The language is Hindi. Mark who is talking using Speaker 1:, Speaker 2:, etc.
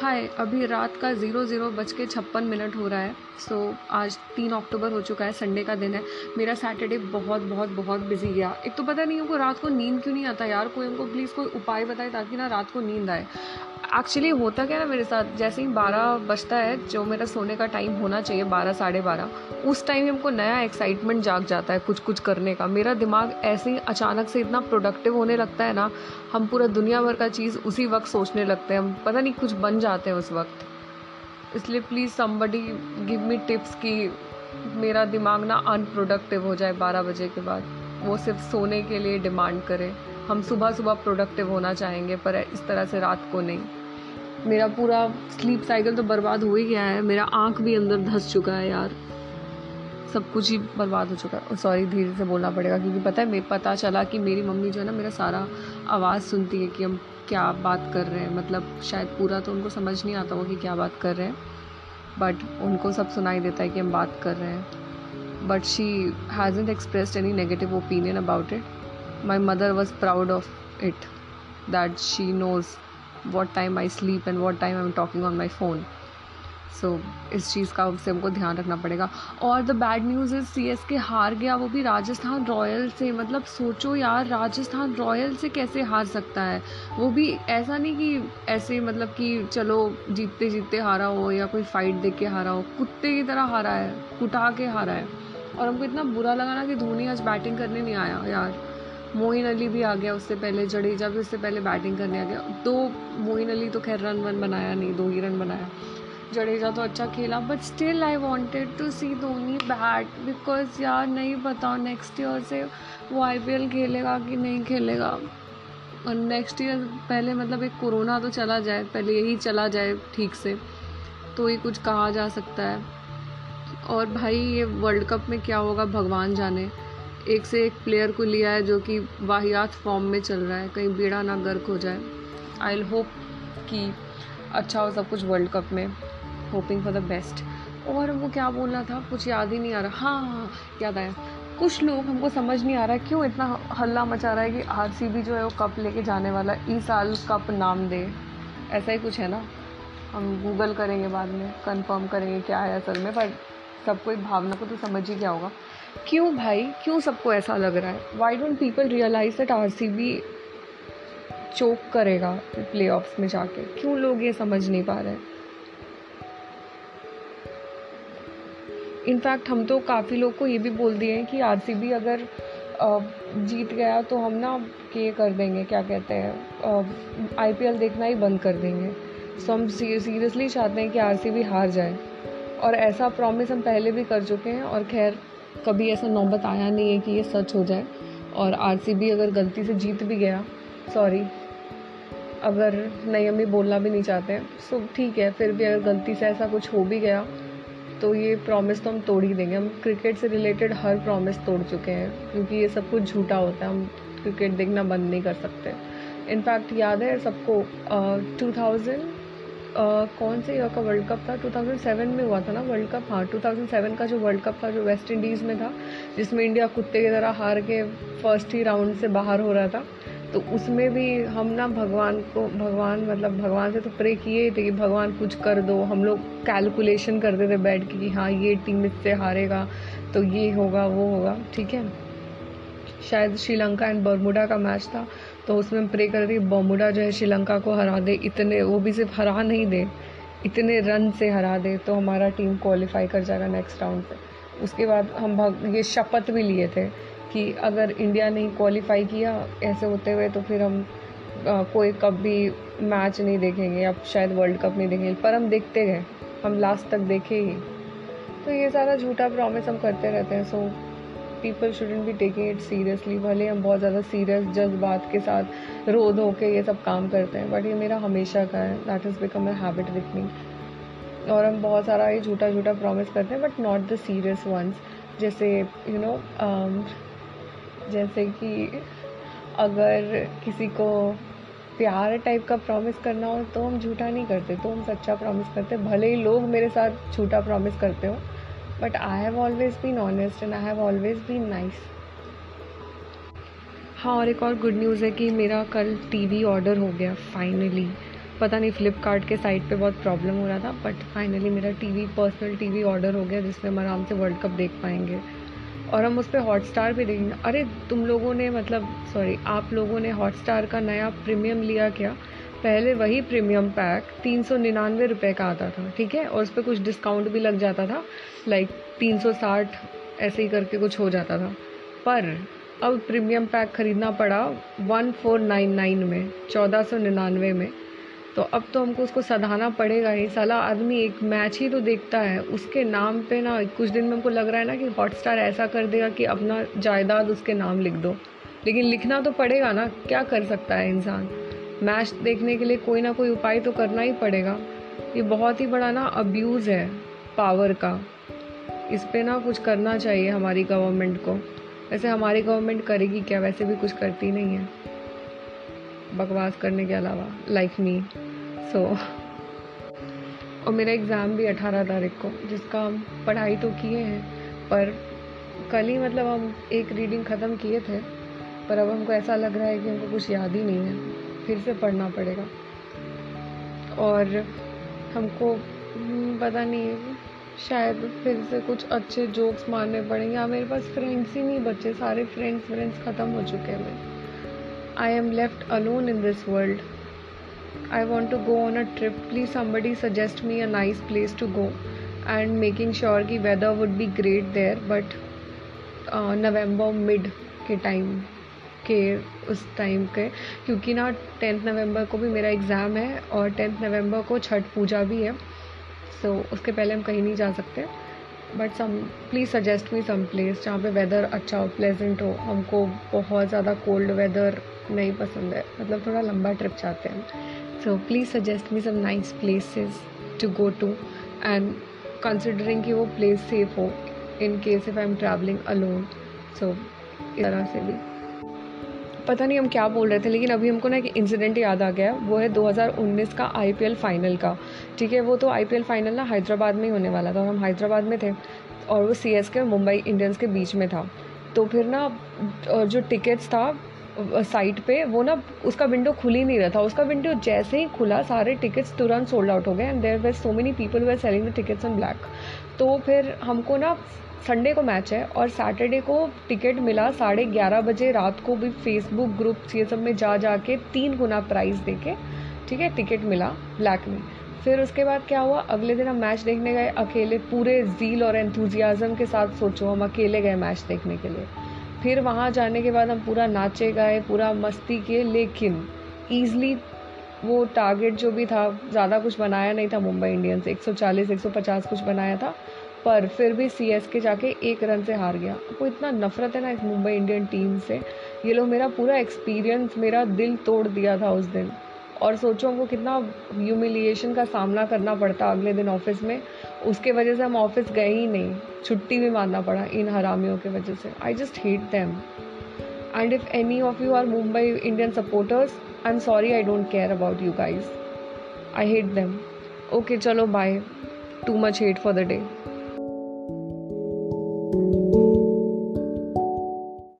Speaker 1: हाय अभी रात का ज़ीरो ज़ीरो बज के छप्पन मिनट हो रहा है। सो so, आज तीन अक्टूबर हो चुका है संडे का दिन है। मेरा सैटरडे बहुत बहुत बहुत बिज़ी गया। एक तो पता नहीं उनको रात को नींद क्यों नहीं आता? यार कोई उनको प्लीज़ कोई उपाय बताए ताकि ना रात को नींद आए। एक्चुअली होता क्या ना मेरे साथ, जैसे ही बारह बजता है, जो मेरा सोने का टाइम होना चाहिए, बारह, साढ़े बारह, उस टाइम हमको नया एक्साइटमेंट जाग जाता है कुछ कुछ करने का। मेरा दिमाग ऐसे ही अचानक से इतना प्रोडक्टिव होने लगता है ना, हम पूरा दुनिया भर का चीज़ उसी वक्त सोचने लगते हैं। हम पता नहीं कुछ बन जाते हैं उस वक्त। इसलिए please somebody give me tips कि मेरा दिमाग ना अनप्रोडक्टिव हो जाए बारह बजे के बाद। वो सिर्फ़ सोने के लिए डिमांड करे। हम सुबह सुबह प्रोडक्टिव होना चाहेंगे, पर इस तरह से रात को नहीं। मेरा पूरा स्लीप साइकिल तो बर्बाद हो ही गया है। मेरा आँख भी अंदर धस चुका है यार। सब कुछ ही बर्बाद हो चुका है। सॉरी धीरे से बोलना पड़ेगा, क्योंकि पता है, मैं, पता चला कि मेरी मम्मी जो है ना, मेरा सारा आवाज़ सुनती है कि हम क्या बात कर रहे हैं। मतलब शायद पूरा तो उनको समझ नहीं आता होगा कि क्या बात कर रहे हैं। बट उनको सब सुनाई देता है कि हम बात कर रहे हैं। But she hasn't expressed any negative opinion about it my mother was proud of it that she knows what time I sleep and what time I am talking on my phone so so, इस चीज़ का उससे हमको ध्यान रखना पड़ेगा। और the bad news is C S K हार गया वो भी राजस्थान रॉयल से। मतलब सोचो यार राजस्थान रॉयल से कैसे हार सकता है? वो भी ऐसा नहीं कि ऐसे मतलब कि चलो जीतते जीतते हारा हो या कोई फाइट देख के हारा हो। कुत्ते की तरह हारा है कुटा के हारा है। और हमको इतना बुरा लगा ना कि धोनी आज बैटिंग करने नहीं आया यार। मोइन अली भी आ गया उससे पहले, जडेजा भी उससे पहले बैटिंग करने आ गया। दो, मोइन अली तो खैर रन वन बनाया नहीं, दो ही रन बनाया। जडेजा तो अच्छा खेला but still I wanted to see Dhoni bat because यार नहीं पता नेक्स्ट ईयर से वो आई पी एल खेलेगा कि नहीं खेलेगा। और नेक्स्ट ईयर पहले मतलब एक कोरोना तो चला जाए, पहले यही चला जाए ठीक से तो ही कुछ कहा जा सकता है। और भाई ये वर्ल्ड कप में क्या होगा, भगवान जाने। एक से एक प्लेयर को लिया है जो कि वाहियात फॉर्म में चल रहा है। कहीं बेड़ा ना गर्क हो जाए। आई होप कि अच्छा हो सब कुछ वर्ल्ड कप में। होपिंग फॉर द बेस्ट और वो क्या बोलना था? कुछ याद ही नहीं आ रहा। हाँ हाँ, हाँ याद आया। कुछ लोग हमको समझ नहीं आ रहा है क्यों इतना हल्ला मचा रहा है कि आर सी बी जो है वो कप लेके जाने वाला इस साल कप नाम दे। ऐसा ही कुछ है ना? हम गूगल करेंगे बाद में। कंफर्म करेंगे क्या है असल में पर सबको एक भावना को तो समझ ही क्या होगा। क्यों भाई? क्यों सबको ऐसा लग रहा है? Why don't people realise that R C B choke करेगा प्ले में जाके? क्यों लोग ये समझ नहीं पा रहे? इनफैक्ट हम तो काफ़ी लोग को ये भी बोल दिए हैं कि आर सी बी अगर जीत गया तो हम ना के कर देंगे, क्या कहते हैं आई पी एल देखना ही बंद कर देंगे। सो हम सीरियसली चाहते हैं कि आर सी बी हार जाए। और ऐसा प्रॉमिस हम पहले भी कर चुके हैं और खैर कभी ऐसा नौबत आया नहीं है कि ये सच हो जाए। और आरसीबी अगर गलती से जीत भी गया सॉरी अगर नहीं अम्मी बोलना भी नहीं चाहते सो ठीक है, फिर भी अगर गलती से ऐसा कुछ हो भी गया तो ये प्रॉमिस तो हम तोड़ ही देंगे। हम क्रिकेट से रिलेटेड हर प्रॉमिस तोड़ चुके हैं, क्योंकि ये सब कुछ झूठा होता है, हम क्रिकेट देखना बंद नहीं कर सकते। इनफैक्ट याद है सबको टू थाउज़ेंड कौन से ईयर का वर्ल्ड कप था? 2007 में हुआ था ना वर्ल्ड कप? हाँ 2007 का जो वर्ल्ड कप था, जो वेस्ट इंडीज़ में था, जिसमें इंडिया कुत्ते की तरह हार के फ़र्स्ट ही राउंड से बाहर हो रहा था तो उसमें भी हम ना भगवान को, भगवान मतलब भगवान से तो प्रे किए ही थे कि भगवान कुछ कर दो। हम लोग कैलकुलेशन करते थे बैठ के कि हाँ ये टीम इससे हारेगा तो ये होगा, वो होगा, ठीक है? शायद श्रीलंका एंड बर्मुडा का मैच था तो उसमें हम प्रे कर रहे बोमुडा जो है श्रीलंका को हरा दे। इतने वो भी सिर्फ़ हरा नहीं दे इतने रन से हरा दे तो हमारा टीम क्वालिफाई कर जाएगा नेक्स्ट राउंड पे। उसके बाद हम भग ये शपथ भी लिए थे कि अगर इंडिया ने क्वालिफाई किया ऐसे होते हुए तो फिर हम आ, कोई कप भी मैच नहीं देखेंगे अब शायद वर्ल्ड कप नहीं देखेंगे। पर हम देखते गए हम लास्ट तक देखे ही। तो ये सारा झूठा प्रॉमिस हम करते रहते हैं so people shouldn't be taking it seriously भले हम बहुत ज़्यादा सीरियस जज्बात के साथ रो धो के ये सब काम करते हैं बट ये मेरा हमेशा का है। That is become a habit with me और हम बहुत सारा ये झूठा झूठा प्रॉमिस करते हैं but not the serious ones जैसे you you know know, um, जैसे कि अगर किसी को प्यार टाइप का प्रॉमिस करना हो तो हम झूठा नहीं करते तो हम सच्चा प्रॉमिस करते भले ही लोग मेरे साथ झूठा प्रॉमिस करते हो but I have always been honest and I have always been nice हाँ और एक और गुड न्यूज़ है कि मेरा कल टीवी ऑर्डर हो गया फाइनली पता नहीं फ्लिपकार्ट के साइट पे बहुत प्रॉब्लम हो रहा था बट फाइनली मेरा टीवी पर्सनल टीवी ऑर्डर हो गया जिसमें हम आराम से वर्ल्ड कप देख पाएँगे. और हम उस पर हॉट स्टार भी देखेंगे. अरे, तुम लोगों ने मतलब सॉरी आप लोगों ने हॉट स्टार का नया प्रीमियम लिया क्या? पहले वही प्रीमियम पैक तीन सौ निन्यानवे रुपये का आता था, ठीक है? और उस पर कुछ डिस्काउंट भी लग जाता था लाइक तीन सौ साठ ऐसे ही करके कुछ हो जाता था। पर अब प्रीमियम पैक ख़रीदना पड़ा वन फोर नाइन नाइन में, चौदह सौ निन्यानवे में। तो अब तो हमको उसको सधाना पड़ेगा ही। साला आदमी एक मैच ही तो देखता है। उसके नाम पे ना, कुछ दिन में हमको लग रहा है ना कि हॉटस्टार ऐसा कर देगा कि अपना जायदाद उसके नाम लिख दो। लेकिन लिखना तो पड़ेगा ना, क्या कर सकता है इंसान? मैच देखने के लिए कोई ना कोई उपाय तो करना ही पड़ेगा। ये बहुत ही बड़ा ना अब्यूज़ है पावर का। इस पर ना कुछ करना चाहिए हमारी गवर्नमेंट को। वैसे हमारी गवर्नमेंट करेगी क्या? वैसे भी कुछ करती नहीं है। बकवास करने के अलावा लाइक मी सो और मेरा एग्ज़ाम भी अठारह तारीख को, जिसका हम पढ़ाई तो किए हैं, पर कल ही मतलब हम एक रीडिंग ख़त्म किए थे, पर अब हमको ऐसा लग रहा है कि हमको कुछ याद ही नहीं है। फिर से पढ़ना पड़ेगा। और हमको हम्म, पता नहीं, शायद फिर से कुछ अच्छे जोक्स मारने पड़ेंगे या मेरे पास फ्रेंड्स ही नहीं बचे, सारे फ्रेंड्स फ्रेंड्स ख़त्म हो चुके हैं। मैं I am left alone in this world I want to go on a trip please somebody suggest me a nice place to go and making sure कि weather would be great there but November mid के टाइम के उस टाइम के क्योंकि ना टेंथ नवंबर को भी मेरा एग्ज़ाम है और टेंथ नवंबर को छठ पूजा भी है सो so, उसके पहले हम कहीं नहीं जा सकते। But some please suggest me some place जहाँ पे वेदर अच्छा हो प्लेजेंट हो। हमको बहुत ज़्यादा कोल्ड वेदर नहीं पसंद है। मतलब थोड़ा लंबा ट्रिप चाहते हैं। So please suggest me some nice places to go to and considering कि वो प्लेस सेफ़ हो in case if I am travelling alone so इस तरह से भी। पता नहीं हम क्या बोल रहे थे, लेकिन अभी हमको ना एक इंसिडेंट याद आ गया वो है 2019 का आईपीएल फाइनल का। ठीक है, वो तो आईपीएल फाइनल ना हैदराबाद में ही होने वाला था। और हम हैदराबाद में थे और वो सी एस के मुंबई इंडियंस के बीच में था। तो फिर ना जो टिकट्स था साइट पे, वो ना उसका विंडो खुल ही नहीं रहा था। उसका विंडो जैसे ही खुला, सारे टिकट्स तुरंत सोल्ड आउट हो गए and there were so many people were selling the tickets in black तो फिर हमको ना संडे को मैच है और सैटरडे को टिकट मिला साढ़े ग्यारह बजे, रात को भी फेसबुक ग्रुप्स ये सब में जा जा के तीन गुना प्राइस दे के, ठीक है टिकट मिला ब्लैक में। फिर उसके बाद क्या हुआ? अगले दिन हम मैच देखने गए, अकेले पूरे जील और एंथुजियाज़म के साथ सोचो, हम अकेले गए मैच देखने के लिए। फिर वहाँ जाने के बाद हम पूरा नाचे गए, पूरा मस्ती किए, लेकिन ईज़ली वो टारगेट जो भी था, ज़्यादा कुछ बनाया नहीं था मुंबई इंडियंस। 140 150 कुछ बनाया था, पर फिर भी सी एस के जाके एक रन से हार गया। आपको इतना नफरत है ना इस मुंबई इंडियन टीम से। ये लोग मेरा पूरा एक्सपीरियंस मेरा दिल तोड़ दिया था उस दिन। और सोचो हमको कितना ह्यूमिलिएशन का सामना करना पड़ता अगले दिन ऑफ़िस में। उसके वजह से हम ऑफ़िस गए ही नहीं। छुट्टी भी मारना पड़ा इन हरामियों के वजह से। I just hate them and if any of you are Mumbai Indian supporters I am sorry I don't care about you guys I hate them okay चलो bye too much hate for the day